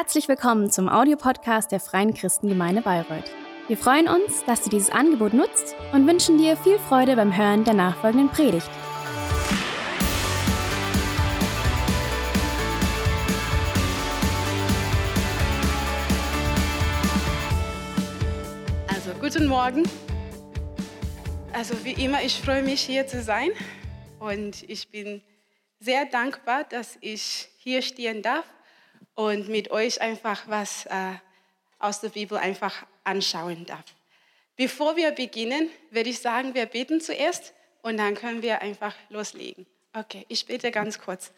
Herzlich willkommen zum Audiopodcast der Freien Christengemeinde Bayreuth. Wir freuen uns, dass du dieses Angebot nutzt und wünschen dir viel Freude beim Hören der nachfolgenden Predigt. Also, guten Morgen. Also, wie immer, ich freue mich, hier zu sein. Und ich bin sehr dankbar, dass ich hier stehen darf und mit euch einfach was äh, aus der Bibel einfach anschauen darf. Bevor wir beginnen, würde ich sagen, wir beten zuerst und dann können wir einfach loslegen. Okay, ich bete ganz kurz.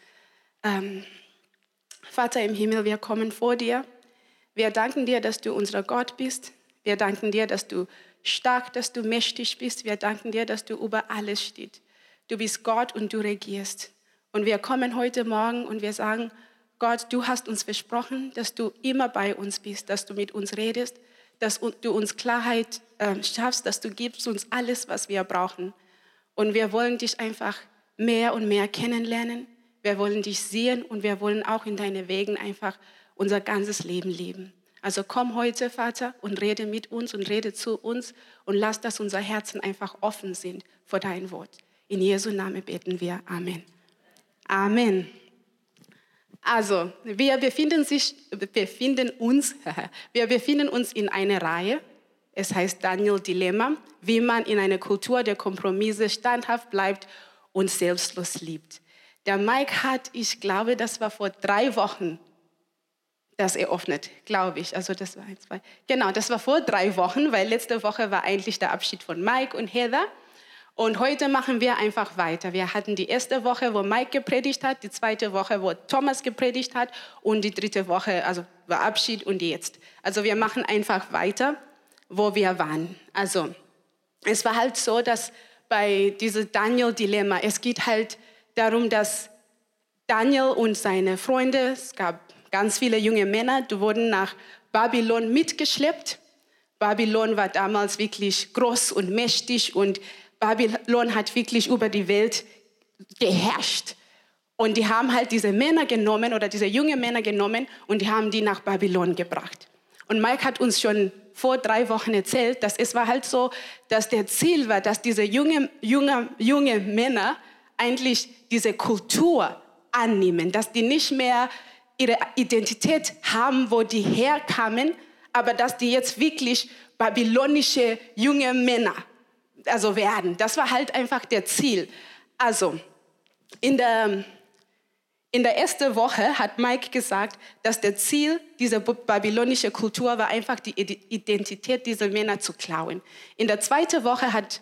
Ähm, Vater im Himmel, wir kommen vor dir. Wir danken dir, dass du unser Gott bist. Wir danken dir, dass du stark, dass du mächtig bist. Wir danken dir, dass du über alles stehst. Du bist Gott und du regierst. Und wir kommen heute Morgen und wir sagen, Gott, du hast uns versprochen, dass du immer bei uns bist, dass du mit uns redest, dass du uns Klarheit äh, schaffst, dass du gibst uns alles, was wir brauchen. Und wir wollen dich einfach mehr und mehr kennenlernen. Wir wollen dich sehen und wir wollen auch in deine Wegen einfach unser ganzes Leben leben. Also komm heute, Vater, und rede mit uns und rede zu uns und lass, dass unser Herzen einfach offen sind vor dein Wort. In Jesu Namen beten wir. Amen. Amen. Also, wir befinden, sich, befinden uns, wir befinden uns in einer Reihe. Es heißt Daniel Dilemma, wie man in einer Kultur der Kompromisse standhaft bleibt und selbstlos liebt. Der Mike hat, ich glaube, das war vor drei Wochen, das eröffnet, glaube ich. Also das war ein, zwei. Genau, das war vor drei Wochen, weil letzte Woche war eigentlich der Abschied von Mike und Heather. Und heute machen wir einfach weiter. Wir hatten die erste Woche, wo Mike gepredigt hat, die zweite Woche, wo Thomas gepredigt hat und die dritte Woche, also war Abschied und jetzt. Also wir machen einfach weiter, wo wir waren. Also es war halt so, dass bei diesem Daniel-Dilemma, es geht halt darum, dass Daniel und seine Freunde, es gab ganz viele junge Männer, die wurden nach Babylon mitgeschleppt. Babylon war damals wirklich groß und mächtig und Babylon hat wirklich über die Welt geherrscht. Und die haben halt diese Männer genommen oder diese jungen Männer genommen und die haben die nach Babylon gebracht. Und Mike hat uns schon vor drei Wochen erzählt, dass es war halt so, dass der Ziel war, dass diese junge, junge, junge Männer eigentlich diese Kultur annehmen, dass die nicht mehr ihre Identität haben, wo die herkamen, aber dass die jetzt wirklich babylonische junge Männer also werden. Das war halt einfach der Ziel. Also in der, in der ersten Woche hat Mike gesagt, dass der Ziel dieser babylonischen Kultur war, einfach die Identität dieser Männer zu klauen. In der zweiten Woche hat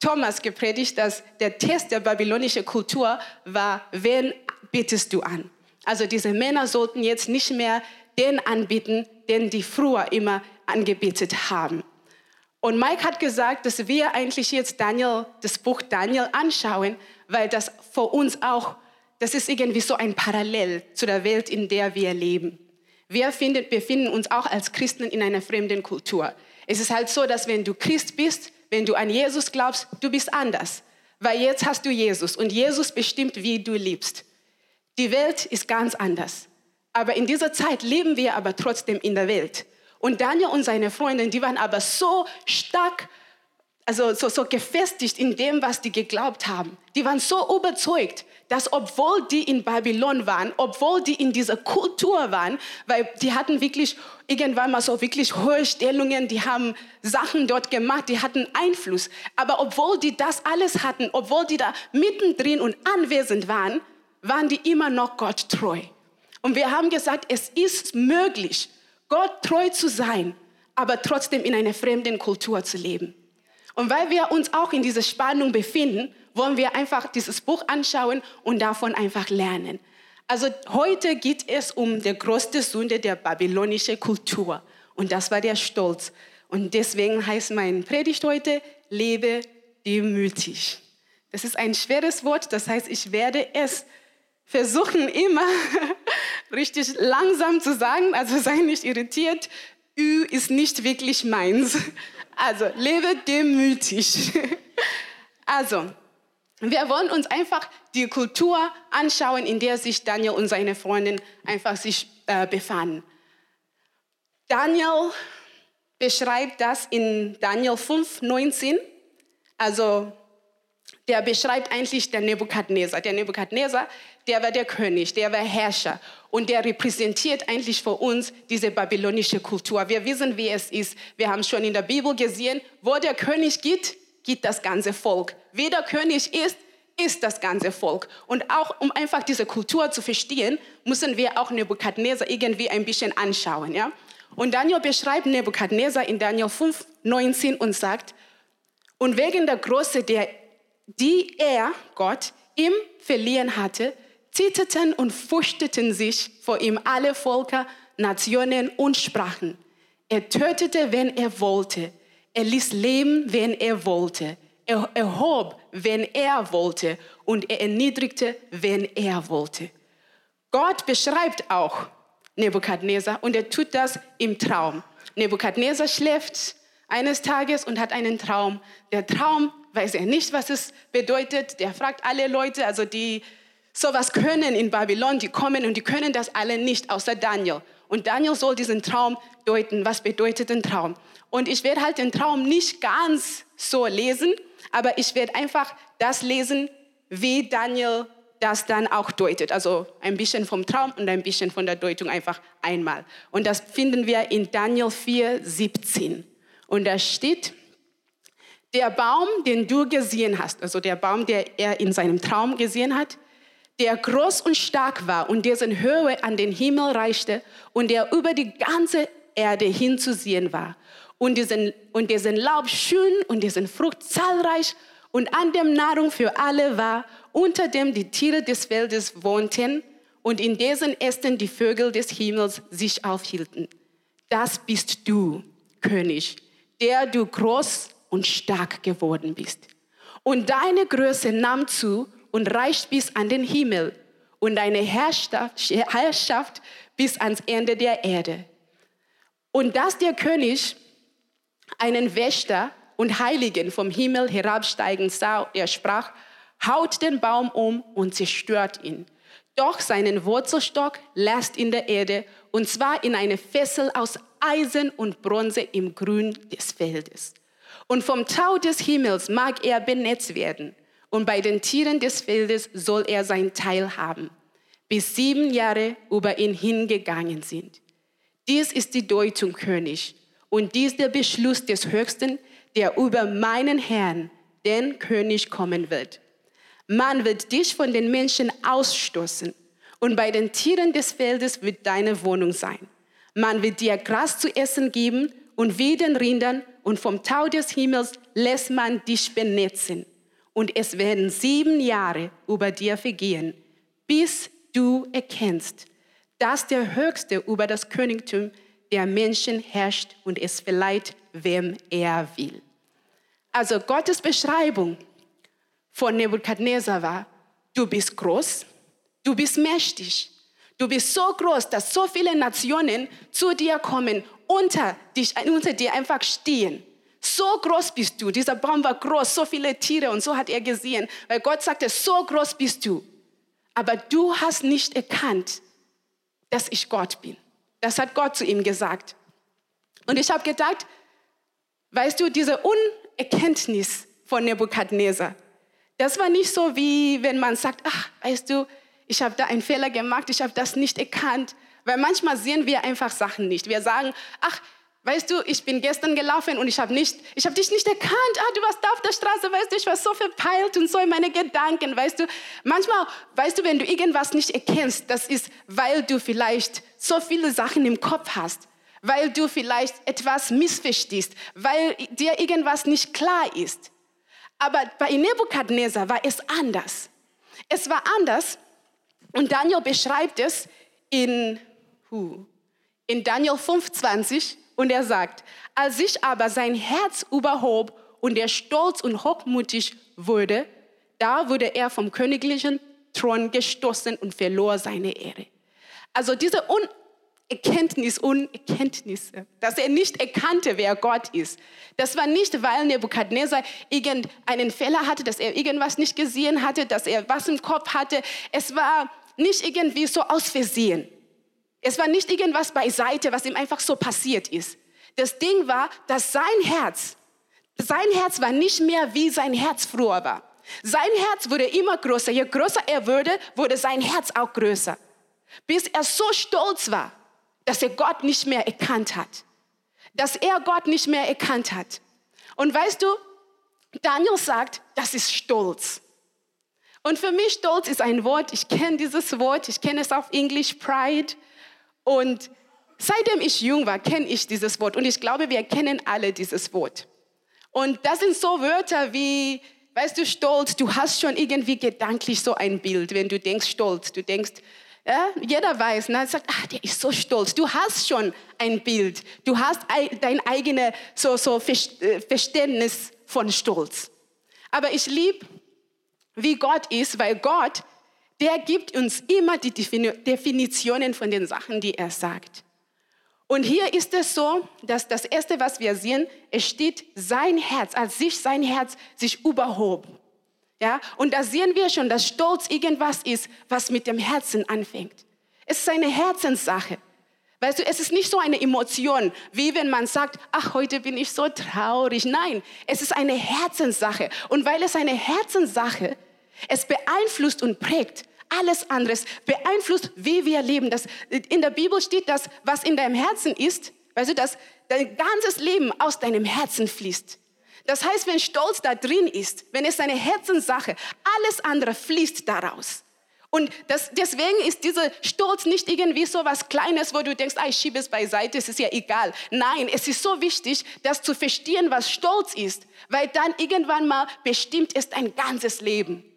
Thomas gepredigt, dass der Test der babylonischen Kultur war, wen bittest du an? Also diese Männer sollten jetzt nicht mehr den anbieten, den die früher immer angebetet haben. Und Mike hat gesagt, dass wir eigentlich jetzt Daniel, das Buch Daniel anschauen, weil das für uns auch, das ist irgendwie so ein Parallel zu der Welt, in der wir leben. Wir finden, befinden uns auch als Christen in einer fremden Kultur. Es ist halt so, dass wenn du Christ bist, wenn du an Jesus glaubst, du bist anders. Weil jetzt hast du Jesus und Jesus bestimmt, wie du liebst. Die Welt ist ganz anders. Aber in dieser Zeit leben wir aber trotzdem in der Welt. Und Daniel und seine Freunde, die waren aber so stark, also so, so gefestigt in dem, was die geglaubt haben. Die waren so überzeugt, dass obwohl die in Babylon waren, obwohl die in dieser Kultur waren, weil die hatten wirklich irgendwann mal so wirklich hohe Stellungen, die haben Sachen dort gemacht, die hatten Einfluss. Aber obwohl die das alles hatten, obwohl die da mittendrin und anwesend waren, waren die immer noch Gott treu. Und wir haben gesagt, es ist möglich, Gott treu zu sein, aber trotzdem in einer fremden Kultur zu leben. Und weil wir uns auch in dieser Spannung befinden, wollen wir einfach dieses Buch anschauen und davon einfach lernen. Also heute geht es um die größte Sünde der babylonischen Kultur. Und das war der Stolz. Und deswegen heißt mein Predigt heute, lebe demütig. Das ist ein schweres Wort, das heißt, ich werde es versuchen immer richtig langsam zu sagen, also sei nicht irritiert. Ü ist nicht wirklich meins. Also lebe demütig. Also, wir wollen uns einfach die Kultur anschauen, in der sich Daniel und seine Freundin einfach sich äh, befanden. Daniel beschreibt das in Daniel 5, 19. Also der beschreibt eigentlich den Nebukadnezar. Der Nebukadnezar, der war der König, der war Herrscher und der repräsentiert eigentlich für uns diese babylonische Kultur. Wir wissen, wie es ist. Wir haben schon in der Bibel gesehen, wo der König geht, geht das ganze Volk. Wie der König ist, ist das ganze Volk. Und auch um einfach diese Kultur zu verstehen, müssen wir auch Nebukadnezar irgendwie ein bisschen anschauen. Ja? Und Daniel beschreibt Nebukadnezar in Daniel 5, 19 und sagt, und wegen der Größe, der, die er, Gott, ihm verliehen hatte, zitterten und fürchteten sich vor ihm alle Völker, Nationen und Sprachen. Er tötete, wenn er wollte. Er ließ leben, wenn er wollte. Er erhob, wenn er wollte. Und er erniedrigte, wenn er wollte. Gott beschreibt auch Nebukadnezar und er tut das im Traum. Nebukadnezar schläft eines Tages und hat einen Traum. Der Traum weiß er nicht, was es bedeutet. Der fragt alle Leute, also die sowas können in Babylon, die kommen und die können das alle nicht, außer Daniel. Und Daniel soll diesen Traum deuten. Was bedeutet ein Traum? Und ich werde halt den Traum nicht ganz so lesen, aber ich werde einfach das lesen, wie Daniel das dann auch deutet. Also ein bisschen vom Traum und ein bisschen von der Deutung einfach einmal. Und das finden wir in Daniel 4, 17. Und da steht, der Baum, den du gesehen hast, also der Baum, der er in seinem Traum gesehen hat, der groß und stark war und dessen Höhe an den Himmel reichte und der über die ganze Erde hinzusehen war und dessen, und dessen Laub schön und dessen Frucht zahlreich und an dem Nahrung für alle war, unter dem die Tiere des Feldes wohnten und in dessen Ästen die Vögel des Himmels sich aufhielten. Das bist du, König, der du groß und stark geworden bist. Und deine Größe nahm zu und reicht bis an den Himmel und deine Herrschaft, bis ans Ende der Erde. Und dass der König einen Wächter und Heiligen vom Himmel herabsteigen sah, er sprach, haut den Baum um und zerstört ihn. Doch seinen Wurzelstock lässt in der Erde, und zwar in eine Fessel aus Eisen und Bronze im Grün des Feldes. Und vom Tau des Himmels mag er benetzt werden, und bei den Tieren des Feldes soll er sein Teil haben, bis sieben Jahre über ihn hingegangen sind. Dies ist die Deutung, König, und dies der Beschluss des Höchsten, der über meinen Herrn, den König, kommen wird. Man wird dich von den Menschen ausstoßen und bei den Tieren des Feldes wird deine Wohnung sein. Man wird dir Gras zu essen geben und wie den Rindern und vom Tau des Himmels lässt man dich benetzen. Und es werden sieben Jahre über dir vergehen, bis du erkennst, dass der Höchste über das Königtum der Menschen herrscht und es verleiht, wem er will. Also Gottes Beschreibung von Nebukadnezar war, du bist groß, du bist mächtig, du bist so groß, dass so viele Nationen zu dir kommen, unter, dich, unter dir einfach stehen. So groß bist du. Dieser Baum war groß, so viele Tiere und so hat er gesehen, weil Gott sagte, so groß bist du. Aber du hast nicht erkannt, dass ich Gott bin. Das hat Gott zu ihm gesagt. Und ich habe gedacht, weißt du, diese Unerkenntnis von Nebukadnezar, das war nicht so wie wenn man sagt, ach, weißt du, ich habe da einen Fehler gemacht, ich habe das nicht erkannt. Weil manchmal sehen wir einfach Sachen nicht. Wir sagen, ach, weißt du, ich bin gestern gelaufen und ich habe nicht, ich habe dich nicht erkannt. Ah, du warst da auf der Straße, weißt du, ich war so verpeilt und so in meine Gedanken, weißt du. Manchmal, weißt du, wenn du irgendwas nicht erkennst, das ist, weil du vielleicht so viele Sachen im Kopf hast, weil du vielleicht etwas missverstehst, weil dir irgendwas nicht klar ist. Aber bei Nebukadnezar war es anders. Es war anders und Daniel beschreibt es in, in Daniel 5,20 und er sagt, als sich aber sein Herz überhob und er stolz und hochmutig wurde, da wurde er vom königlichen Thron gestoßen und verlor seine Ehre. Also diese Un Erkenntnis, Unerkenntnisse, dass er nicht erkannte, wer Gott ist. Das war nicht, weil Nebukadnezar irgendeinen Fehler hatte, dass er irgendwas nicht gesehen hatte, dass er was im Kopf hatte. Es war nicht irgendwie so aus Versehen. Es war nicht irgendwas beiseite, was ihm einfach so passiert ist. Das Ding war, dass sein Herz, sein Herz war nicht mehr wie sein Herz früher war. Sein Herz wurde immer größer. Je größer er wurde, wurde sein Herz auch größer. Bis er so stolz war, dass er Gott nicht mehr erkannt hat. Dass er Gott nicht mehr erkannt hat. Und weißt du, Daniel sagt, das ist Stolz. Und für mich Stolz ist ein Wort, ich kenne dieses Wort, ich kenne es auf Englisch, Pride. Und seitdem ich jung war, kenne ich dieses Wort. Und ich glaube, wir kennen alle dieses Wort. Und das sind so Wörter wie, weißt du, Stolz, du hast schon irgendwie gedanklich so ein Bild, wenn du denkst Stolz. Du denkst, ja, jeder weiß, ne, sagt, ach, der ist so stolz. Du hast schon ein Bild. Du hast dein eigenes so, so äh, Verständnis von Stolz. Aber ich liebe, wie Gott ist, weil Gott, der gibt uns immer die Definitionen von den Sachen, die er sagt. Und hier ist es so, dass das Erste, was wir sehen, es steht sein Herz, als sich sein Herz sich überhob. Ja, und da sehen wir schon, dass Stolz irgendwas ist, was mit dem Herzen anfängt. Es ist eine Herzenssache. Weißt du, es ist nicht so eine Emotion, wie wenn man sagt, ach, heute bin ich so traurig. Nein, es ist eine Herzenssache. Und weil es eine Herzenssache, es beeinflusst und prägt alles anderes, beeinflusst, wie wir leben. Das, in der Bibel steht das, was in deinem Herzen ist, weißt du, dass dein ganzes Leben aus deinem Herzen fließt. Das heißt, wenn Stolz da drin ist, wenn es eine Herzenssache, alles andere fließt daraus. Und das, deswegen ist dieser Stolz nicht irgendwie so was Kleines, wo du denkst, ah, ich schiebe es beiseite, es ist ja egal. Nein, es ist so wichtig, das zu verstehen, was Stolz ist, weil dann irgendwann mal bestimmt ist ein ganzes Leben.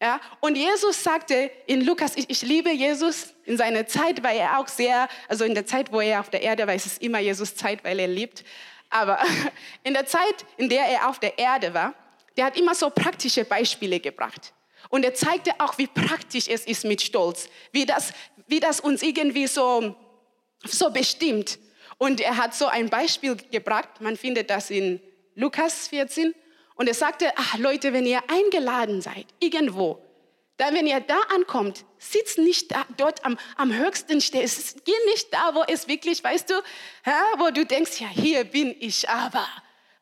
Ja? Und Jesus sagte in Lukas, ich, ich liebe Jesus, in seiner Zeit war er auch sehr, also in der Zeit, wo er auf der Erde war, ist es immer Jesus Zeit, weil er lebt. Aber in der Zeit, in der er auf der Erde war, der hat immer so praktische Beispiele gebracht. Und er zeigte auch, wie praktisch es ist mit Stolz, wie das, wie das uns irgendwie so, so bestimmt. Und er hat so ein Beispiel gebracht, man findet das in Lukas 14. Und er sagte, ach Leute, wenn ihr eingeladen seid, irgendwo, dann wenn ihr da ankommt, sitzt nicht da, dort am, am höchsten Stelle. Geh nicht da, wo es wirklich, weißt du, ja, wo du denkst, ja, hier bin ich aber.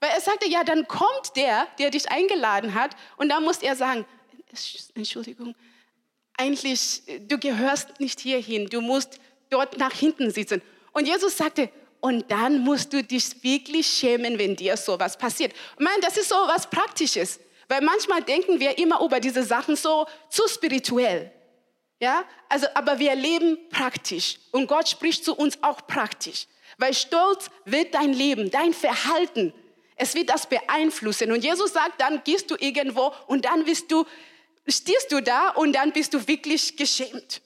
Weil er sagte, ja, dann kommt der, der dich eingeladen hat, und dann muss er sagen, Entschuldigung, eigentlich, du gehörst nicht hierhin, du musst dort nach hinten sitzen. Und Jesus sagte, und dann musst du dich wirklich schämen, wenn dir sowas passiert. Ich meine, das ist so was Praktisches, weil manchmal denken wir immer über diese Sachen so zu spirituell. Ja, also, aber wir leben praktisch und Gott spricht zu uns auch praktisch, weil Stolz wird dein Leben, dein Verhalten, es wird das beeinflussen. Und Jesus sagt, dann gehst du irgendwo und dann bist du stehst du da und dann bist du wirklich geschämt.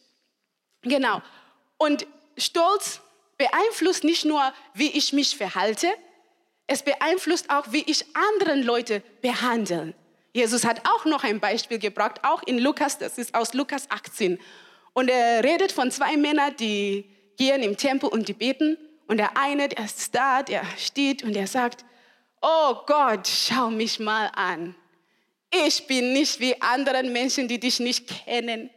Genau. Und Stolz beeinflusst nicht nur, wie ich mich verhalte, es beeinflusst auch, wie ich anderen Leute behandle. Jesus hat auch noch ein Beispiel gebracht, auch in Lukas, das ist aus Lukas 18. Und er redet von zwei Männern, die gehen im Tempel und die beten. Und der eine, der ist da, der steht und der sagt, oh Gott, schau mich mal an. Ich bin nicht wie anderen Menschen, die dich nicht kennen.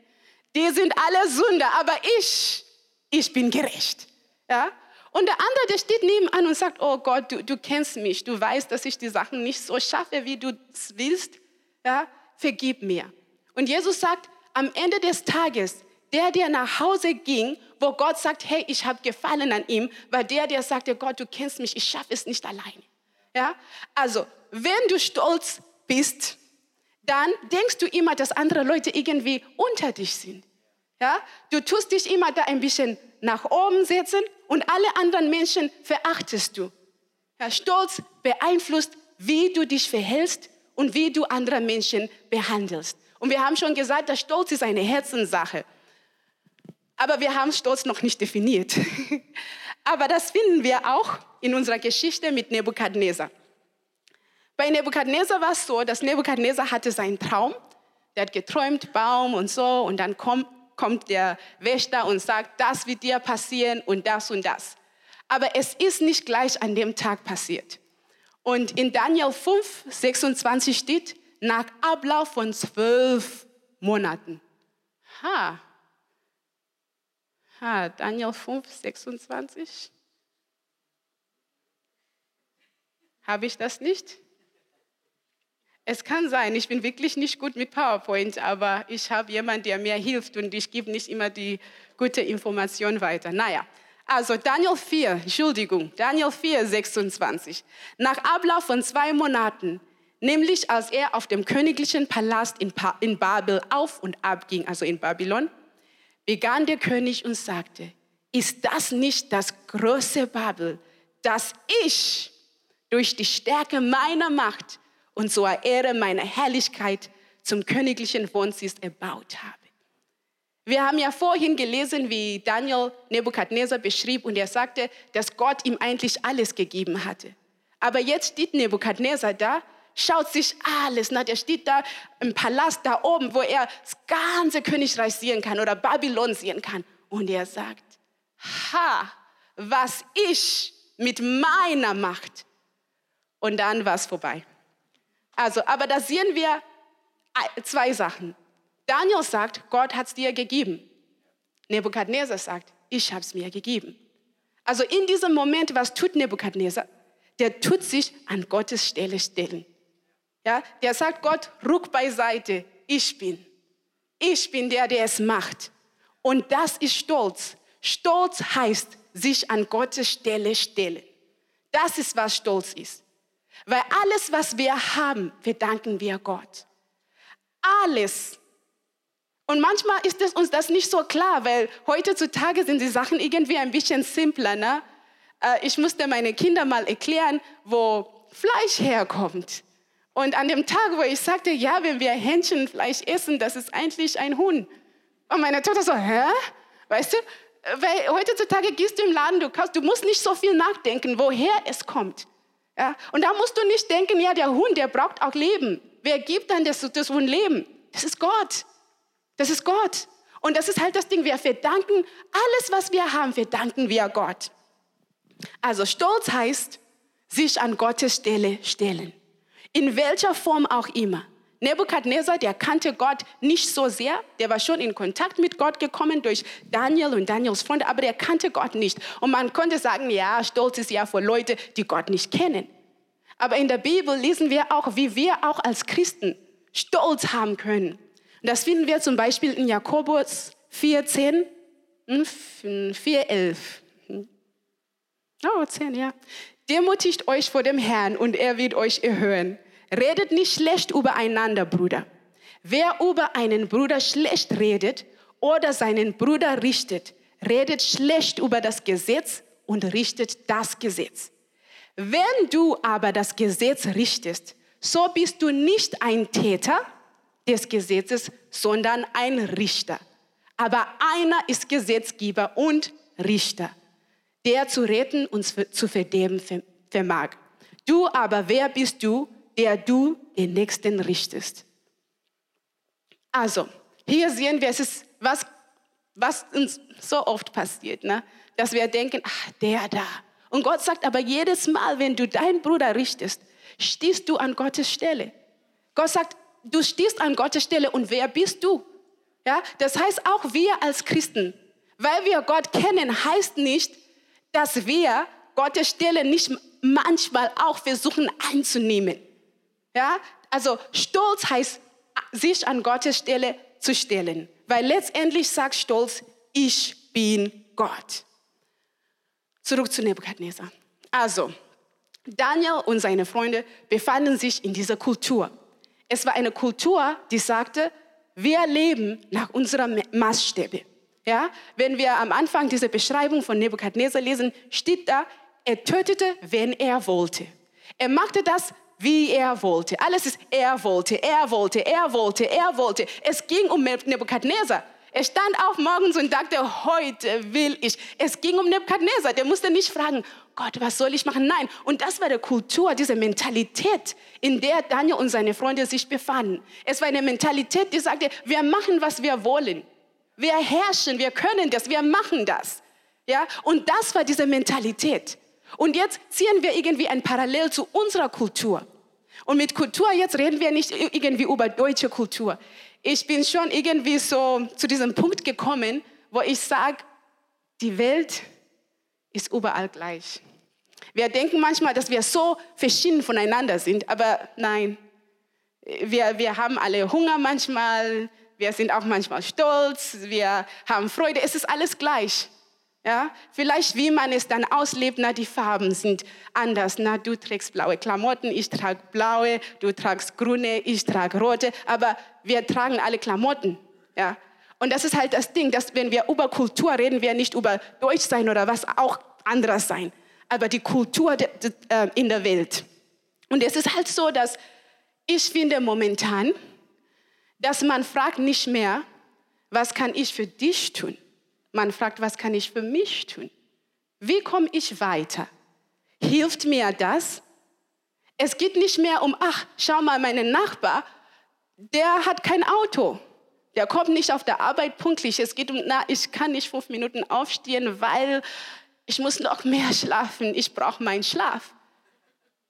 Die sind alle Sünder, aber ich, ich bin gerecht. Ja? Und der andere, der steht nebenan und sagt, oh Gott, du, du kennst mich, du weißt, dass ich die Sachen nicht so schaffe, wie du es willst. Ja? Vergib mir. Und Jesus sagt, am Ende des Tages, der, der nach Hause ging, wo Gott sagt, hey, ich habe gefallen an ihm, war der, der sagte, Gott, du kennst mich, ich schaffe es nicht alleine. Ja? Also, wenn du stolz bist, dann denkst du immer, dass andere Leute irgendwie unter dich sind. Ja? Du tust dich immer da ein bisschen nach oben setzen und alle anderen Menschen verachtest du. Ja, Stolz beeinflusst, wie du dich verhältst und wie du andere Menschen behandelst. Und wir haben schon gesagt, dass Stolz ist eine Herzenssache. Aber wir haben Stolz noch nicht definiert. Aber das finden wir auch in unserer Geschichte mit Nebukadnezar. Bei Nebukadnezar war es so, dass Nebukadnezar hatte seinen Traum. Der hat geträumt, Baum und so. Und dann kommt, kommt der Wächter und sagt, das wird dir passieren und das und das. Aber es ist nicht gleich an dem Tag passiert. Und in Daniel 5, 26 steht, nach Ablauf von zwölf Monaten. Ha. Ha, Daniel 5, 26. Habe ich das nicht? Es kann sein, ich bin wirklich nicht gut mit PowerPoint, aber ich habe jemanden, der mir hilft und ich gebe nicht immer die gute Information weiter. Naja, also Daniel 4, Entschuldigung, Daniel 4, 26. Nach Ablauf von zwei Monaten, nämlich als er auf dem königlichen Palast in, pa in Babel auf und ab ging, also in Babylon, begann der König und sagte, ist das nicht das große Babel, das ich durch die Stärke meiner Macht und zur Ehre meiner Herrlichkeit zum königlichen Wohnsitz erbaut habe. Wir haben ja vorhin gelesen, wie Daniel Nebukadnezar beschrieb und er sagte, dass Gott ihm eigentlich alles gegeben hatte. Aber jetzt steht Nebukadnezar da, schaut sich alles nach. Er steht da im Palast da oben, wo er das ganze Königreich sehen kann oder Babylon sehen kann. Und er sagt, ha, was ich mit meiner Macht. Und dann war es vorbei. Also, aber da sehen wir zwei Sachen. Daniel sagt, Gott hat es dir gegeben. Nebukadnezar sagt, ich habe es mir gegeben. Also in diesem Moment, was tut Nebukadnezar? Der tut sich an Gottes Stelle stellen. Ja, der sagt Gott, ruck beiseite, ich bin. Ich bin der, der es macht. Und das ist Stolz. Stolz heißt, sich an Gottes Stelle stellen. Das ist, was Stolz ist. Weil alles, was wir haben, verdanken wir Gott. Alles. Und manchmal ist es uns das nicht so klar, weil heutzutage sind die Sachen irgendwie ein bisschen simpler. Ne? Äh, ich musste meine Kinder mal erklären, wo Fleisch herkommt. Und an dem Tag, wo ich sagte, ja, wenn wir Hähnchenfleisch essen, das ist eigentlich ein Huhn. Und meine Tochter so, hä? Weißt du, weil heutzutage gehst du im Laden, du, kaufst, du musst nicht so viel nachdenken, woher es kommt. Ja? Und da musst du nicht denken, ja, der Hund, der braucht auch Leben. Wer gibt dann das, das Hund Leben? Das ist Gott. Das ist Gott. Und das ist halt das Ding, wir verdanken, alles, was wir haben, verdanken wir Gott. Also Stolz heißt, sich an Gottes Stelle stellen. In welcher Form auch immer. Nebukadnezar, der kannte Gott nicht so sehr, der war schon in Kontakt mit Gott gekommen durch Daniel und Daniels Freunde, aber der kannte Gott nicht. Und man konnte sagen, ja, Stolz ist ja für Leute, die Gott nicht kennen. Aber in der Bibel lesen wir auch, wie wir auch als Christen Stolz haben können. Und das finden wir zum Beispiel in Jakobus 4,10, 4,11. Hm, oh, 10, ja. Demutigt euch vor dem Herrn und er wird euch erhören. Redet nicht schlecht übereinander, Bruder. Wer über einen Bruder schlecht redet oder seinen Bruder richtet, redet schlecht über das Gesetz und richtet das Gesetz. Wenn du aber das Gesetz richtest, so bist du nicht ein Täter des Gesetzes, sondern ein Richter. Aber einer ist Gesetzgeber und Richter, der zu retten und zu verderben vermag. Du aber, wer bist du, der du den Nächsten richtest. Also, hier sehen wir, es ist was, was uns so oft passiert, ne? dass wir denken, ach, der da. Und Gott sagt aber jedes Mal, wenn du deinen Bruder richtest, stehst du an Gottes Stelle. Gott sagt, du stehst an Gottes Stelle und wer bist du? Ja, das heißt auch wir als Christen, weil wir Gott kennen, heißt nicht, dass wir Gottes Stelle nicht manchmal auch versuchen einzunehmen. Ja, also Stolz heißt, sich an Gottes Stelle zu stellen, weil letztendlich sagt Stolz, ich bin Gott. Zurück zu Nebukadnezar. Also, Daniel und seine Freunde befanden sich in dieser Kultur. Es war eine Kultur, die sagte, wir leben nach unserer Maßstäbe. Ja, wenn wir am Anfang diese Beschreibung von Nebukadnezar lesen, steht da, er tötete, wenn er wollte. Er machte das, wie er wollte. Alles ist, er wollte, er wollte, er wollte, er wollte. Es ging um Nebukadnezar. Er stand auf morgens und dachte, heute will ich. Es ging um Nebukadnezar. Der musste nicht fragen, Gott, was soll ich machen? Nein. Und das war die Kultur, diese Mentalität, in der Daniel und seine Freunde sich befanden. Es war eine Mentalität, die sagte, wir machen, was wir wollen. Wir herrschen, wir können das, wir machen das. Ja? Und das war diese Mentalität. Und jetzt ziehen wir irgendwie ein Parallel zu unserer Kultur. Und mit Kultur, jetzt reden wir nicht irgendwie über deutsche Kultur. Ich bin schon irgendwie so zu diesem Punkt gekommen, wo ich sage, die Welt ist überall gleich. Wir denken manchmal, dass wir so verschieden voneinander sind, aber nein. Wir, wir haben alle Hunger manchmal, wir sind auch manchmal stolz, wir haben Freude, es ist alles gleich. Ja, vielleicht wie man es dann auslebt, na, die Farben sind anders. Na, du trägst blaue Klamotten, ich trage blaue, du tragst grüne, ich trage rote, aber wir tragen alle Klamotten. Ja, und das ist halt das Ding, dass wenn wir über Kultur reden, wir nicht über Deutsch sein oder was auch anderes sein, aber die Kultur äh, in der Welt. Und es ist halt so, dass ich finde momentan, dass man fragt nicht mehr, was kann ich für dich tun? Man fragt, was kann ich für mich tun? Wie komme ich weiter? Hilft mir das? Es geht nicht mehr um, ach, schau mal, mein Nachbar, der hat kein Auto. Der kommt nicht auf der Arbeit pünktlich. Es geht um, na, ich kann nicht fünf Minuten aufstehen, weil ich muss noch mehr schlafen. Ich brauche meinen Schlaf.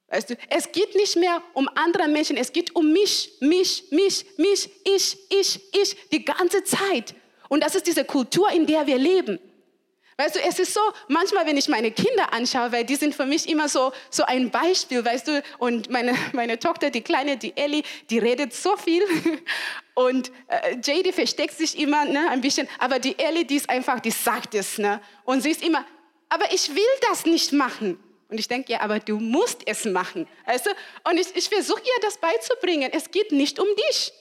Weißt du, es geht nicht mehr um andere Menschen, es geht um mich, mich, mich, mich, ich, ich, ich, die ganze Zeit. Und das ist diese Kultur, in der wir leben. Weißt du, es ist so, manchmal, wenn ich meine Kinder anschaue, weil die sind für mich immer so, so ein Beispiel, weißt du, und meine, meine Tochter, die Kleine, die Ellie, die redet so viel und äh, Jay, versteckt sich immer ne, ein bisschen, aber die Ellie, die ist einfach, die sagt es, ne, und sie ist immer, aber ich will das nicht machen. Und ich denke, ja, aber du musst es machen, weißt du, und ich, ich versuche ihr das beizubringen, es geht nicht um dich.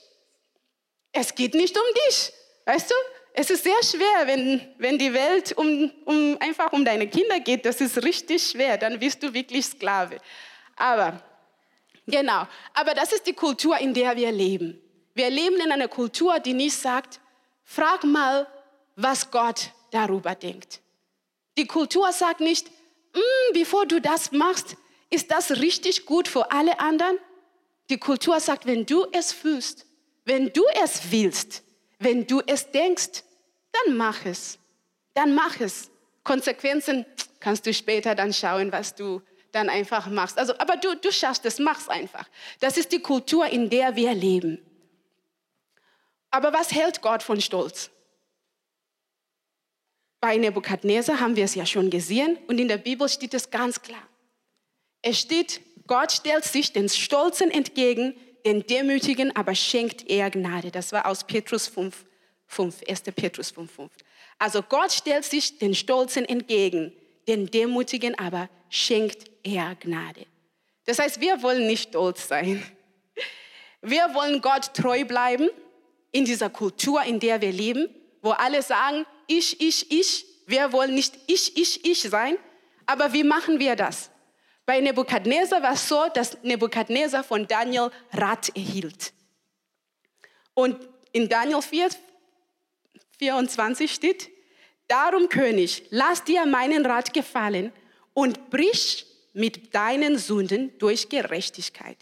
Es geht nicht um dich, weißt du, es ist sehr schwer, wenn, wenn die Welt um, um, einfach um deine Kinder geht. Das ist richtig schwer. Dann bist du wirklich Sklave. Aber, genau. Aber das ist die Kultur, in der wir leben. Wir leben in einer Kultur, die nicht sagt, frag mal, was Gott darüber denkt. Die Kultur sagt nicht, mm, bevor du das machst, ist das richtig gut für alle anderen? Die Kultur sagt, wenn du es fühlst, wenn du es willst, wenn du es denkst, dann mach es. Dann mach es. Konsequenzen kannst du später dann schauen, was du dann einfach machst. Also, aber du, du schaffst es, mach's einfach. Das ist die Kultur, in der wir leben. Aber was hält Gott von Stolz? Bei Nebukadnezar haben wir es ja schon gesehen und in der Bibel steht es ganz klar. Es steht, Gott stellt sich den Stolzen entgegen, den Demütigen aber schenkt er Gnade. Das war aus Petrus 5, 5 1. Petrus 5, 5. Also Gott stellt sich den Stolzen entgegen, den Demütigen aber schenkt er Gnade. Das heißt, wir wollen nicht stolz sein. Wir wollen Gott treu bleiben in dieser Kultur, in der wir leben, wo alle sagen, ich, ich, ich. Wir wollen nicht ich, ich, ich sein. Aber wie machen wir das? Bei Nebukadnezar war es so, dass Nebukadnezar von Daniel Rat erhielt. Und in Daniel 4, 24 steht, Darum, König, lass dir meinen Rat gefallen und brich mit deinen Sünden durch Gerechtigkeit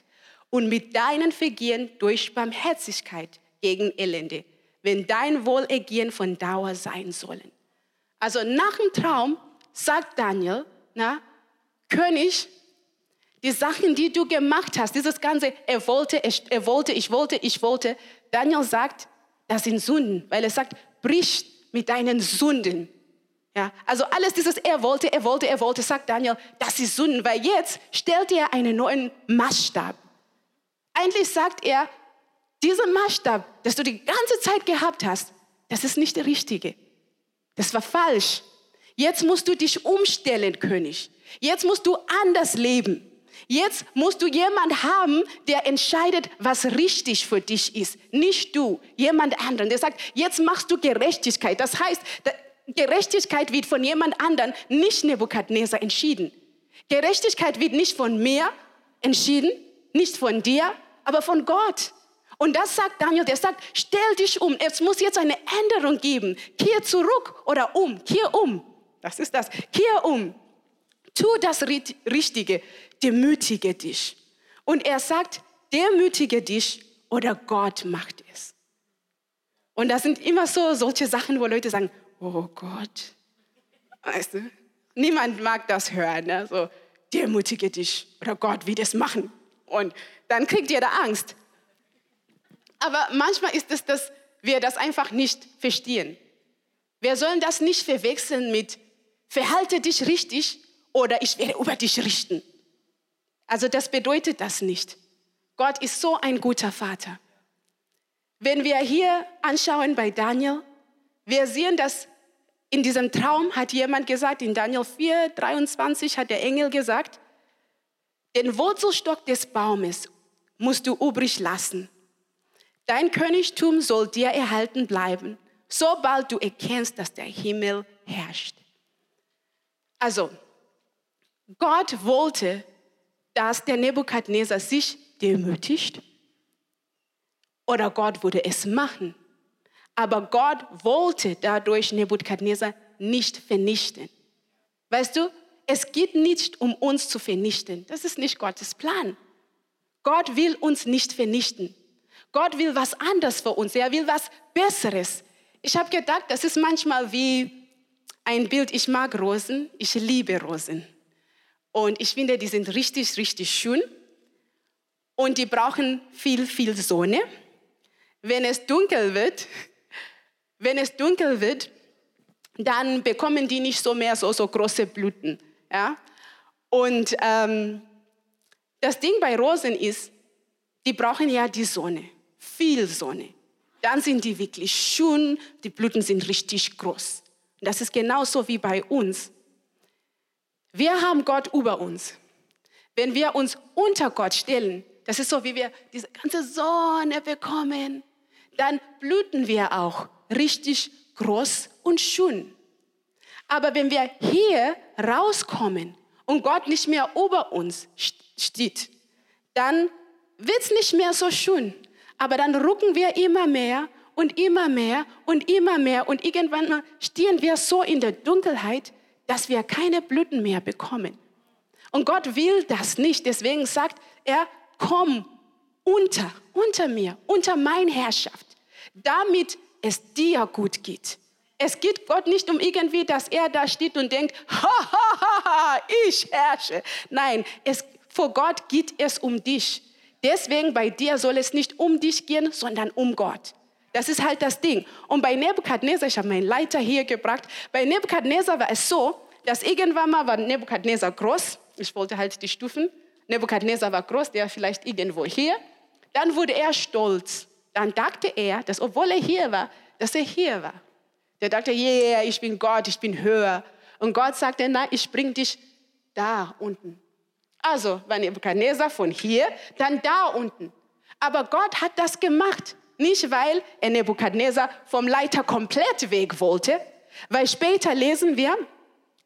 und mit deinen Vergehen durch Barmherzigkeit gegen Elende, wenn dein Wohlergehen von Dauer sein sollen. Also nach dem Traum sagt Daniel, na, König, die Sachen, die du gemacht hast, dieses ganze, er wollte, er wollte, ich wollte, ich wollte. Daniel sagt, das sind Sünden, weil er sagt, brich mit deinen Sünden. Ja, also alles dieses, er wollte, er wollte, er wollte, sagt Daniel, das ist Sünden, weil jetzt stellt er einen neuen Maßstab. Eigentlich sagt er, dieser Maßstab, das du die ganze Zeit gehabt hast, das ist nicht der richtige. Das war falsch. Jetzt musst du dich umstellen, König. Jetzt musst du anders leben. Jetzt musst du jemand haben, der entscheidet, was richtig für dich ist. Nicht du, jemand anderen. Der sagt, jetzt machst du Gerechtigkeit. Das heißt, Gerechtigkeit wird von jemand anderen, nicht Nebukadnezar, entschieden. Gerechtigkeit wird nicht von mir entschieden, nicht von dir, aber von Gott. Und das sagt Daniel, der sagt, stell dich um, es muss jetzt eine Änderung geben. Kehr zurück oder um, kehr um. Das ist das, kehr um. Tu das Richtige, demütige dich. Und er sagt, demütige dich oder Gott macht es. Und das sind immer so solche Sachen, wo Leute sagen, oh Gott. Weißt du, niemand mag das hören. Ne? So, demütige dich oder Gott wird es machen. Und dann kriegt ihr da Angst. Aber manchmal ist es, dass wir das einfach nicht verstehen. Wir sollen das nicht verwechseln mit verhalte dich richtig oder ich werde über dich richten. Also das bedeutet das nicht. Gott ist so ein guter Vater. Wenn wir hier anschauen bei Daniel, wir sehen, dass in diesem Traum hat jemand gesagt, in Daniel 4, 23 hat der Engel gesagt, den Wurzelstock des Baumes musst du übrig lassen. Dein Königtum soll dir erhalten bleiben, sobald du erkennst, dass der Himmel herrscht. Also, Gott wollte, dass der Nebukadnezar sich demütigt oder Gott würde es machen. Aber Gott wollte dadurch Nebukadnezar nicht vernichten. Weißt du, es geht nicht um uns zu vernichten. Das ist nicht Gottes Plan. Gott will uns nicht vernichten. Gott will was anderes für uns. Er will was Besseres. Ich habe gedacht, das ist manchmal wie ein Bild. Ich mag Rosen. Ich liebe Rosen. Und ich finde, die sind richtig, richtig schön. Und die brauchen viel, viel Sonne. Wenn es dunkel wird, wenn es dunkel wird, dann bekommen die nicht so mehr so, so große Blüten. Ja? Und ähm, das Ding bei Rosen ist, die brauchen ja die Sonne, viel Sonne. Dann sind die wirklich schön, die Blüten sind richtig groß. Und das ist genauso wie bei uns. Wir haben Gott über uns. Wenn wir uns unter Gott stellen, das ist so, wie wir diese ganze Sonne bekommen, dann blüten wir auch richtig groß und schön. Aber wenn wir hier rauskommen und Gott nicht mehr über uns steht, dann wird es nicht mehr so schön. Aber dann rücken wir immer mehr und immer mehr und immer mehr und irgendwann stehen wir so in der Dunkelheit, dass wir keine Blüten mehr bekommen. Und Gott will das nicht. Deswegen sagt er, komm unter, unter mir, unter meine Herrschaft, damit es dir gut geht. Es geht Gott nicht um irgendwie, dass er da steht und denkt, ha, ha, ha, ha ich herrsche. Nein, es, vor Gott geht es um dich. Deswegen bei dir soll es nicht um dich gehen, sondern um Gott. Das ist halt das Ding. Und bei Nebukadnezar, ich habe meinen Leiter hier gebracht, bei Nebukadnezar war es so, dass irgendwann mal war Nebukadnezar groß. Ich wollte halt die Stufen. Nebukadnezar war groß, der vielleicht irgendwo hier. Dann wurde er stolz dann dachte er, dass obwohl er hier war, dass er hier war. Der dachte, yeah, ich bin Gott, ich bin höher. Und Gott sagte, nein, ich bringe dich da unten. Also war Nebuchadnezzar von hier, dann da unten. Aber Gott hat das gemacht. Nicht, weil er Nebukadnezar vom Leiter komplett weg wollte, weil später lesen wir,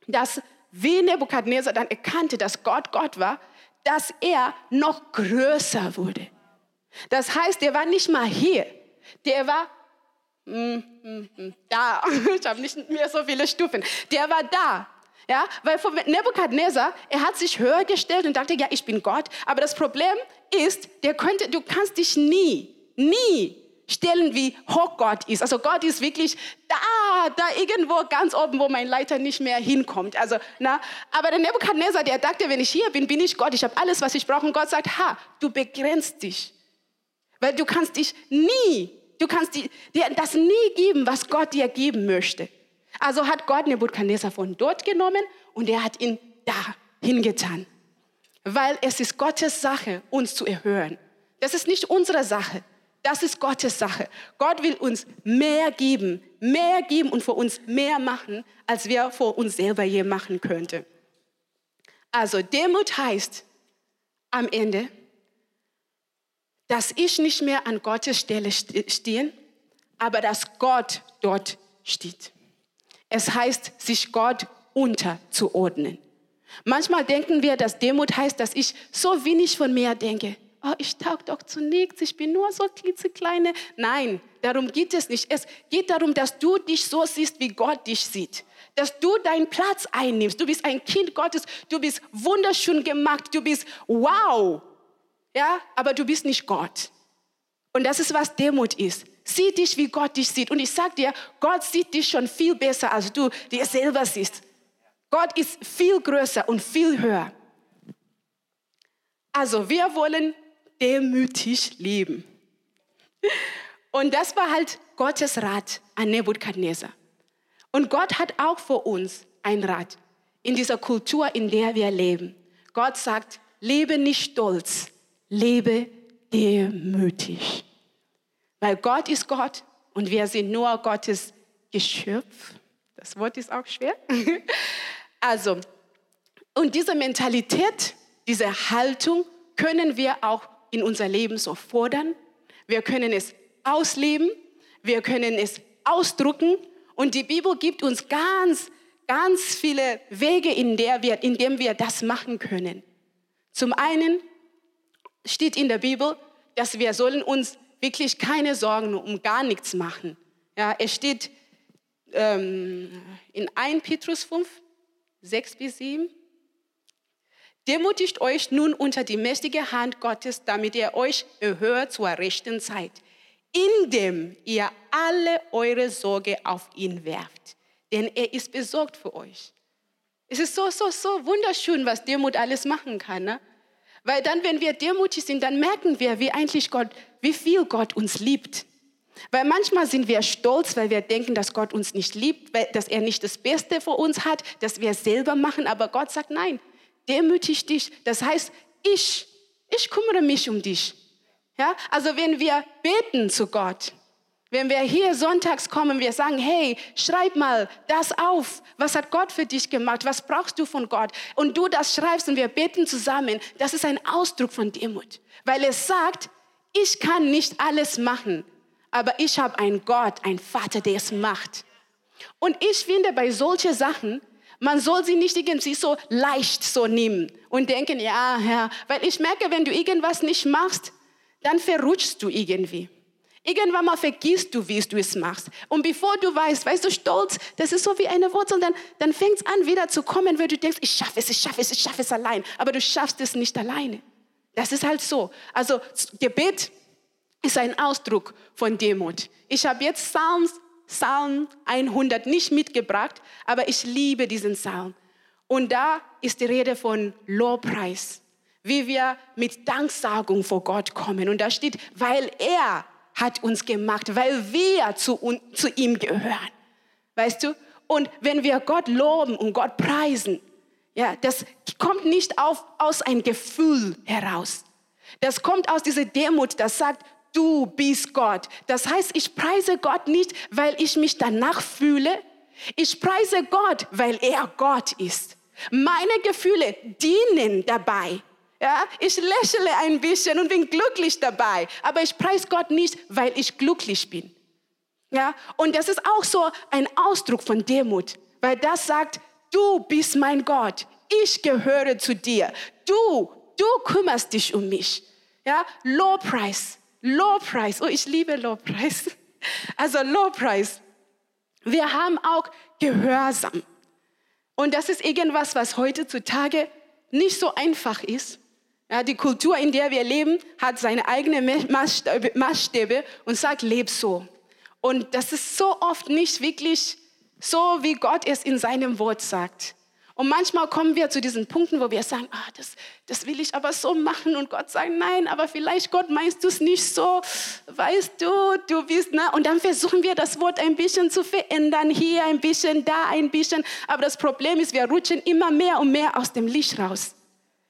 dass wie Nebukadnezar dann erkannte, dass Gott Gott war, dass er noch größer wurde. Das heißt, der war nicht mal hier, der war mm, mm, mm, da. Ich habe nicht mehr so viele Stufen. Der war da. Ja, weil von Nebukadnezar, er hat sich höher gestellt und dachte, ja, ich bin Gott. Aber das Problem ist, der könnte, du kannst dich nie, nie stellen, wie hoch Gott ist. Also Gott ist wirklich da, da irgendwo ganz oben, wo mein Leiter nicht mehr hinkommt. Also, na, aber der Nebukadnezar, der dachte, wenn ich hier bin, bin ich Gott. Ich habe alles, was ich brauche. Und Gott sagt, ha, du begrenzt dich. Weil du kannst dich nie, du kannst dir das nie geben, was Gott dir geben möchte. Also hat Gott Nebukadnezar von dort genommen und er hat ihn da hingetan. Weil es ist Gottes Sache, uns zu erhören. Das ist nicht unsere Sache. Das ist Gottes Sache. Gott will uns mehr geben, mehr geben und für uns mehr machen, als wir vor uns selber je machen könnten. Also Demut heißt am Ende, dass ich nicht mehr an Gottes Stelle stehe, aber dass Gott dort steht. Es heißt, sich Gott unterzuordnen. Manchmal denken wir, dass Demut heißt, dass ich so wenig von mir denke. Oh, ich taug doch zu nichts, ich bin nur so klitzekleine. Nein, darum geht es nicht. Es geht darum, dass du dich so siehst, wie Gott dich sieht. Dass du deinen Platz einnimmst. Du bist ein Kind Gottes, du bist wunderschön gemacht, du bist wow ja, aber du bist nicht Gott. Und das ist, was Demut ist. Sieh dich, wie Gott dich sieht. Und ich sage dir, Gott sieht dich schon viel besser, als du dir selber siehst. Gott ist viel größer und viel höher. Also wir wollen demütig leben. Und das war halt Gottes Rat an Nebukadnezar. Und Gott hat auch für uns ein Rat in dieser Kultur, in der wir leben. Gott sagt, lebe nicht stolz, lebe demütig. Weil Gott ist Gott und wir sind nur Gottes Geschöpf. Das Wort ist auch schwer. Also, und diese Mentalität, diese Haltung können wir auch in unser Leben so fordern. Wir können es ausleben, wir können es ausdrucken und die Bibel gibt uns ganz, ganz viele Wege, in, der wir, wir das machen können. Zum einen steht in der Bibel, dass wir sollen uns wirklich keine Sorgen um gar nichts machen. Ja, es steht ähm, in 1 Petrus 5, 6 bis 7. Demutigt euch nun unter die mächtige Hand Gottes, damit er euch erhört zur rechten Zeit, indem ihr alle eure Sorge auf ihn werft, denn er ist besorgt für euch. Es ist so, so, so wunderschön, was Demut alles machen kann. Ne? Weil dann, wenn wir demutig sind, dann merken wir, wie eigentlich Gott, wie viel Gott uns liebt. Weil manchmal sind wir stolz, weil wir denken, dass Gott uns nicht liebt, dass er nicht das Beste für uns hat, dass wir es selber machen. Aber Gott sagt, nein, demütig dich. Das heißt, ich, ich kümmere mich um dich. Ja? Also wenn wir beten zu Gott, wenn wir hier sonntags kommen, wir sagen, hey, schreib mal das auf. Was hat Gott für dich gemacht? Was brauchst du von Gott? Und du das schreibst und wir beten zusammen. Das ist ein Ausdruck von Demut. Weil es sagt, ich kann nicht alles machen, aber ich habe einen Gott, einen Vater, der es macht. Und ich finde bei solchen Sachen, man soll sie nicht irgendwie so leicht so nehmen und denken, ja, ja, weil ich merke, wenn du irgendwas nicht machst, dann verrutschst du irgendwie. Irgendwann mal vergisst du, wie du es machst. Und bevor du weißt, weißt du, Stolz, das ist so wie eine Wurzel, dann, dann fängt es an, wieder zu kommen, weil du denkst, ich schaffe es, ich schaffe es, ich schaffe es allein. Aber du schaffst es nicht alleine. Das ist halt so. Also Gebet ist ein Ausdruck von Demut. Ich habe jetzt Psalms, Psalm 100 nicht mitgebracht, aber ich liebe diesen Psalm. Und da ist die Rede von Lobpreis, wie wir mit Danksagung vor Gott kommen. Und da steht, weil er hat uns gemacht, weil wir zu, zu ihm gehören. Weißt du? Und wenn wir Gott loben und Gott preisen, ja, das kommt nicht auf, aus einem Gefühl heraus. Das kommt aus dieser Demut, das sagt, du bist Gott. Das heißt, ich preise Gott nicht, weil ich mich danach fühle. Ich preise Gott, weil er Gott ist. Meine Gefühle dienen dabei. Ja, ich lächle ein bisschen und bin glücklich dabei, aber ich preise Gott nicht, weil ich glücklich bin. Ja, und das ist auch so ein Ausdruck von Demut, weil das sagt, du bist mein Gott, ich gehöre zu dir, du, du kümmerst dich um mich. Ja, Lobpreis, Lobpreis, oh, ich liebe Lobpreis. Also Lobpreis. Wir haben auch Gehorsam. Und das ist irgendwas, was heutzutage nicht so einfach ist. Ja, die Kultur, in der wir leben, hat seine eigenen Maßstäbe und sagt, leb so. Und das ist so oft nicht wirklich so, wie Gott es in seinem Wort sagt. Und manchmal kommen wir zu diesen Punkten, wo wir sagen, ah, das, das will ich aber so machen. Und Gott sagt, nein, aber vielleicht Gott meinst du es nicht so. Weißt du, du bist, ne? Und dann versuchen wir das Wort ein bisschen zu verändern. Hier ein bisschen, da ein bisschen. Aber das Problem ist, wir rutschen immer mehr und mehr aus dem Licht raus.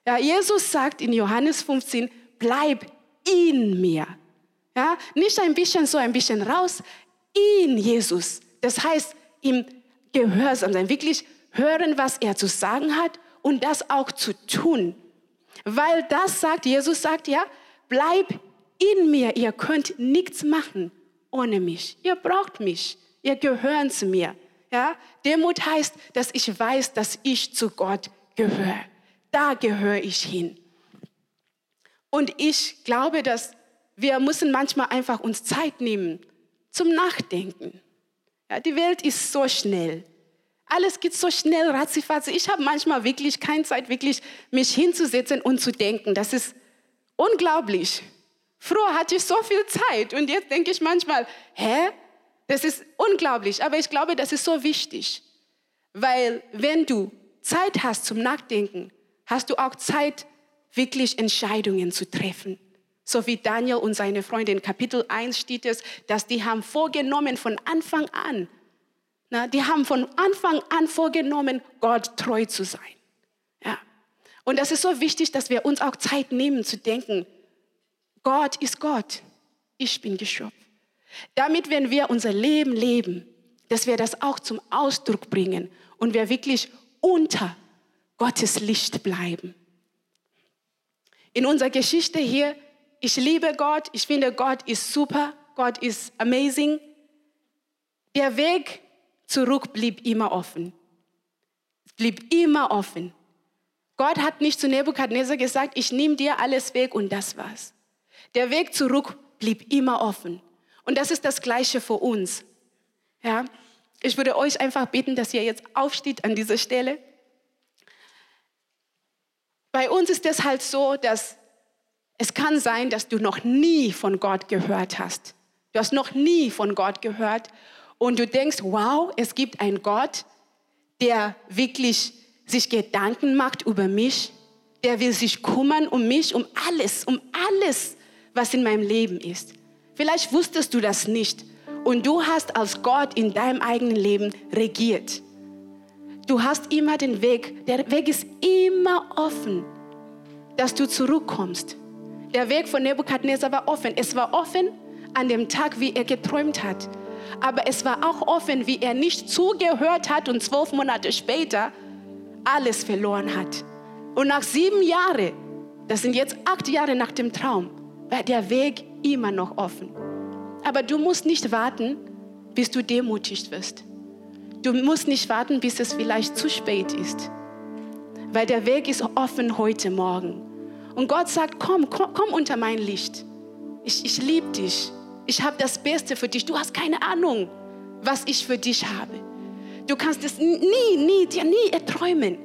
Ja, Jesus sagt in Johannes 15, bleib in mir. Ja, nicht ein bisschen so, ein bisschen raus. In Jesus. Das heißt, im Gehorsam sein. Wirklich hören, was er zu sagen hat und das auch zu tun. Weil das sagt, Jesus sagt ja, bleib in mir, ihr könnt nichts machen ohne mich. Ihr braucht mich, ihr gehört zu mir. Ja? Demut heißt, dass ich weiß, dass ich zu Gott gehöre. Da gehöre ich hin. Und ich glaube, dass wir müssen manchmal einfach uns Zeit nehmen zum Nachdenken. Ja, die Welt ist so schnell. Alles geht so schnell, ratzifatzi. Ich habe manchmal wirklich keine Zeit, wirklich mich hinzusetzen und zu denken. Das ist unglaublich. Früher hatte ich so viel Zeit und jetzt denke ich manchmal, hä? Das ist unglaublich, aber ich glaube, das ist so wichtig. Weil wenn du Zeit hast zum Nachdenken, hast du auch Zeit, wirklich Entscheidungen zu treffen. So wie Daniel und seine Freunde in Kapitel 1 steht es, dass die haben vorgenommen von Anfang an, Na, die haben von Anfang an vorgenommen, Gott treu zu sein. Ja. Und das ist so wichtig, dass wir uns auch Zeit nehmen zu denken, Gott ist Gott, ich bin Geschöpf. Damit, wenn wir unser Leben leben, dass wir das auch zum Ausdruck bringen und wir wirklich unter Gottes Licht bleiben. In unserer Geschichte hier, ich liebe Gott, ich finde Gott ist super, Gott ist amazing. Der Weg zurück blieb immer offen. Es blieb immer offen. Gott hat nicht zu Nebukadnezar gesagt, ich nehme dir alles weg und das war's. Der Weg zurück blieb immer offen. Und das ist das Gleiche für uns. Ja? Ich würde euch einfach bitten, dass ihr jetzt aufsteht an dieser Stelle. Bei uns ist es halt so, dass es kann sein, dass du noch nie von Gott gehört hast. Du hast noch nie von Gott gehört und du denkst, wow, es gibt einen Gott, der wirklich sich Gedanken macht über mich, der will sich kümmern um mich, um alles, um alles, was in meinem Leben ist. Vielleicht wusstest du das nicht und du hast als Gott in deinem eigenen Leben regiert. Du hast immer den Weg, der Weg ist immer offen, dass du zurückkommst. Der Weg von Nebukadnezar war offen. Es war offen an dem Tag, wie er geträumt hat. Aber es war auch offen, wie er nicht zugehört hat und zwölf Monate später alles verloren hat. Und nach sieben Jahren, das sind jetzt acht Jahre nach dem Traum, war der Weg immer noch offen. Aber du musst nicht warten, bis du demutigt wirst. Du musst nicht warten, bis es vielleicht zu spät ist. Weil der Weg ist offen heute Morgen. Und Gott sagt, komm, komm, komm unter mein Licht. Ich, ich liebe dich. Ich habe das Beste für dich. Du hast keine Ahnung, was ich für dich habe. Du kannst es nie, nie, dir nie erträumen.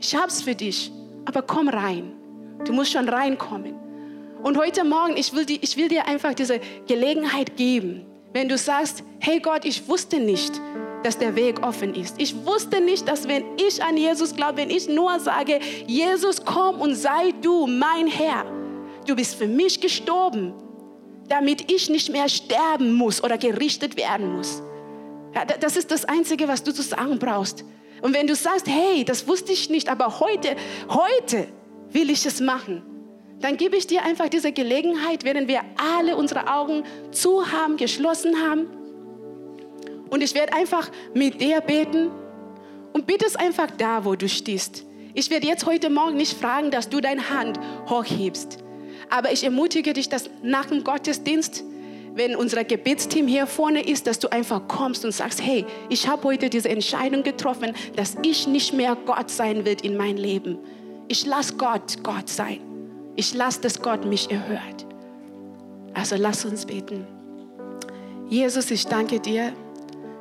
Ich habe es für dich. Aber komm rein. Du musst schon reinkommen. Und heute Morgen, ich will, die, ich will dir einfach diese Gelegenheit geben. Wenn du sagst, hey Gott, ich wusste nicht, dass der Weg offen ist. Ich wusste nicht, dass wenn ich an Jesus glaube, wenn ich nur sage, Jesus, komm und sei du mein Herr. Du bist für mich gestorben, damit ich nicht mehr sterben muss oder gerichtet werden muss. Ja, das ist das Einzige, was du zu sagen brauchst. Und wenn du sagst, hey, das wusste ich nicht, aber heute, heute will ich es machen, dann gebe ich dir einfach diese Gelegenheit, während wir alle unsere Augen zu haben, geschlossen haben. Und ich werde einfach mit dir beten und bitte es einfach da, wo du stehst. Ich werde jetzt heute Morgen nicht fragen, dass du deine Hand hochhebst. Aber ich ermutige dich, dass nach dem Gottesdienst, wenn unser Gebetsteam hier vorne ist, dass du einfach kommst und sagst, hey, ich habe heute diese Entscheidung getroffen, dass ich nicht mehr Gott sein will in mein Leben. Ich lasse Gott Gott sein. Ich lasse, dass Gott mich erhört. Also lass uns beten. Jesus, ich danke dir,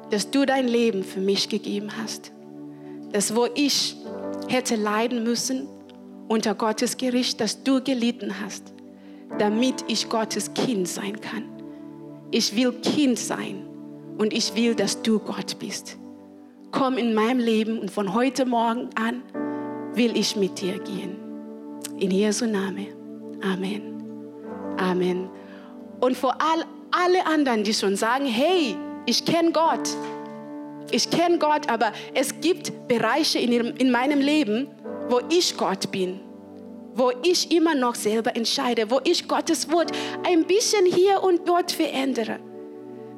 dass du dein Leben für mich gegeben hast. Dass wo ich hätte leiden müssen unter Gottes Gericht, dass du gelitten hast, damit ich Gottes Kind sein kann. Ich will Kind sein und ich will, dass du Gott bist. Komm in mein Leben und von heute Morgen an will ich mit dir gehen. In Jesu Name. Amen. Amen. Und vor all, alle anderen, die schon sagen, hey, ich kenne Gott. Ich kenne Gott, aber es gibt Bereiche in, ihrem, in meinem Leben, wo ich Gott bin. Wo ich immer noch selber entscheide. Wo ich Gottes Wort ein bisschen hier und dort verändere.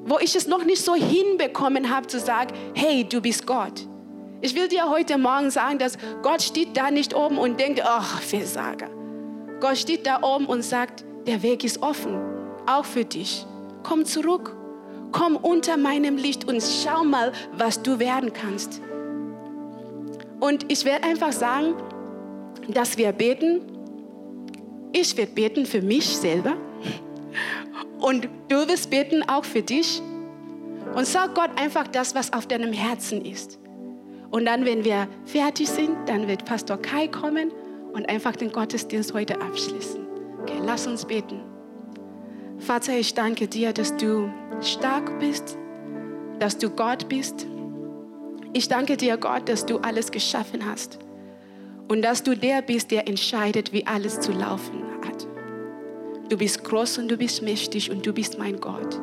Wo ich es noch nicht so hinbekommen habe zu sagen, hey, du bist Gott. Ich will dir heute Morgen sagen, dass Gott steht da nicht oben und denkt, ach, Versager. Gott steht da oben und sagt, der Weg ist offen, auch für dich. Komm zurück, komm unter meinem Licht und schau mal, was du werden kannst. Und ich werde einfach sagen, dass wir beten. Ich werde beten für mich selber und du wirst beten auch für dich. Und sag Gott einfach das, was auf deinem Herzen ist. Und dann, wenn wir fertig sind, dann wird Pastor Kai kommen und einfach den Gottesdienst heute abschließen. Okay, lass uns beten. Vater, ich danke dir, dass du stark bist, dass du Gott bist. Ich danke dir, Gott, dass du alles geschaffen hast und dass du der bist, der entscheidet, wie alles zu laufen hat. Du bist groß und du bist mächtig und du bist mein Gott.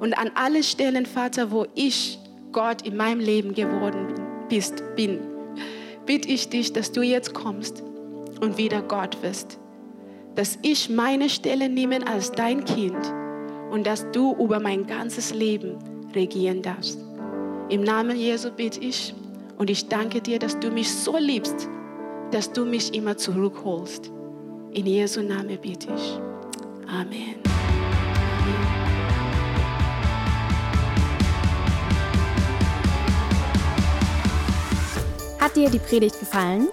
Und an alle Stellen, Vater, wo ich Gott in meinem Leben geworden bist, bin, bitte ich dich, dass du jetzt kommst und wieder Gott wirst. Dass ich meine Stelle nehme als dein Kind und dass du über mein ganzes Leben regieren darfst. Im Namen Jesu bitte ich und ich danke dir, dass du mich so liebst, dass du mich immer zurückholst. In Jesu Namen bitte ich. Amen. Hat dir die Predigt gefallen?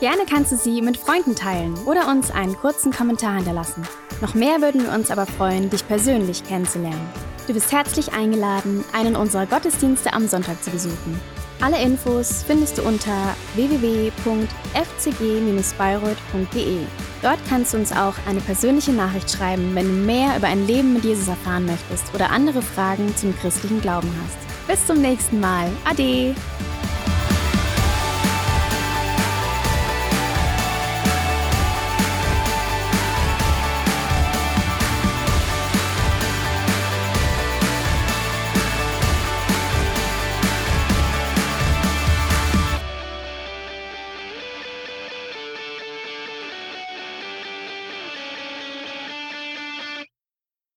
Gerne kannst du sie mit Freunden teilen oder uns einen kurzen Kommentar hinterlassen. Noch mehr würden wir uns aber freuen, dich persönlich kennenzulernen. Du bist herzlich eingeladen, einen unserer Gottesdienste am Sonntag zu besuchen. Alle Infos findest du unter www.fcg-bayreuth.de. Dort kannst du uns auch eine persönliche Nachricht schreiben, wenn du mehr über ein Leben mit Jesus erfahren möchtest oder andere Fragen zum christlichen Glauben hast. Bis zum nächsten Mal. Ade!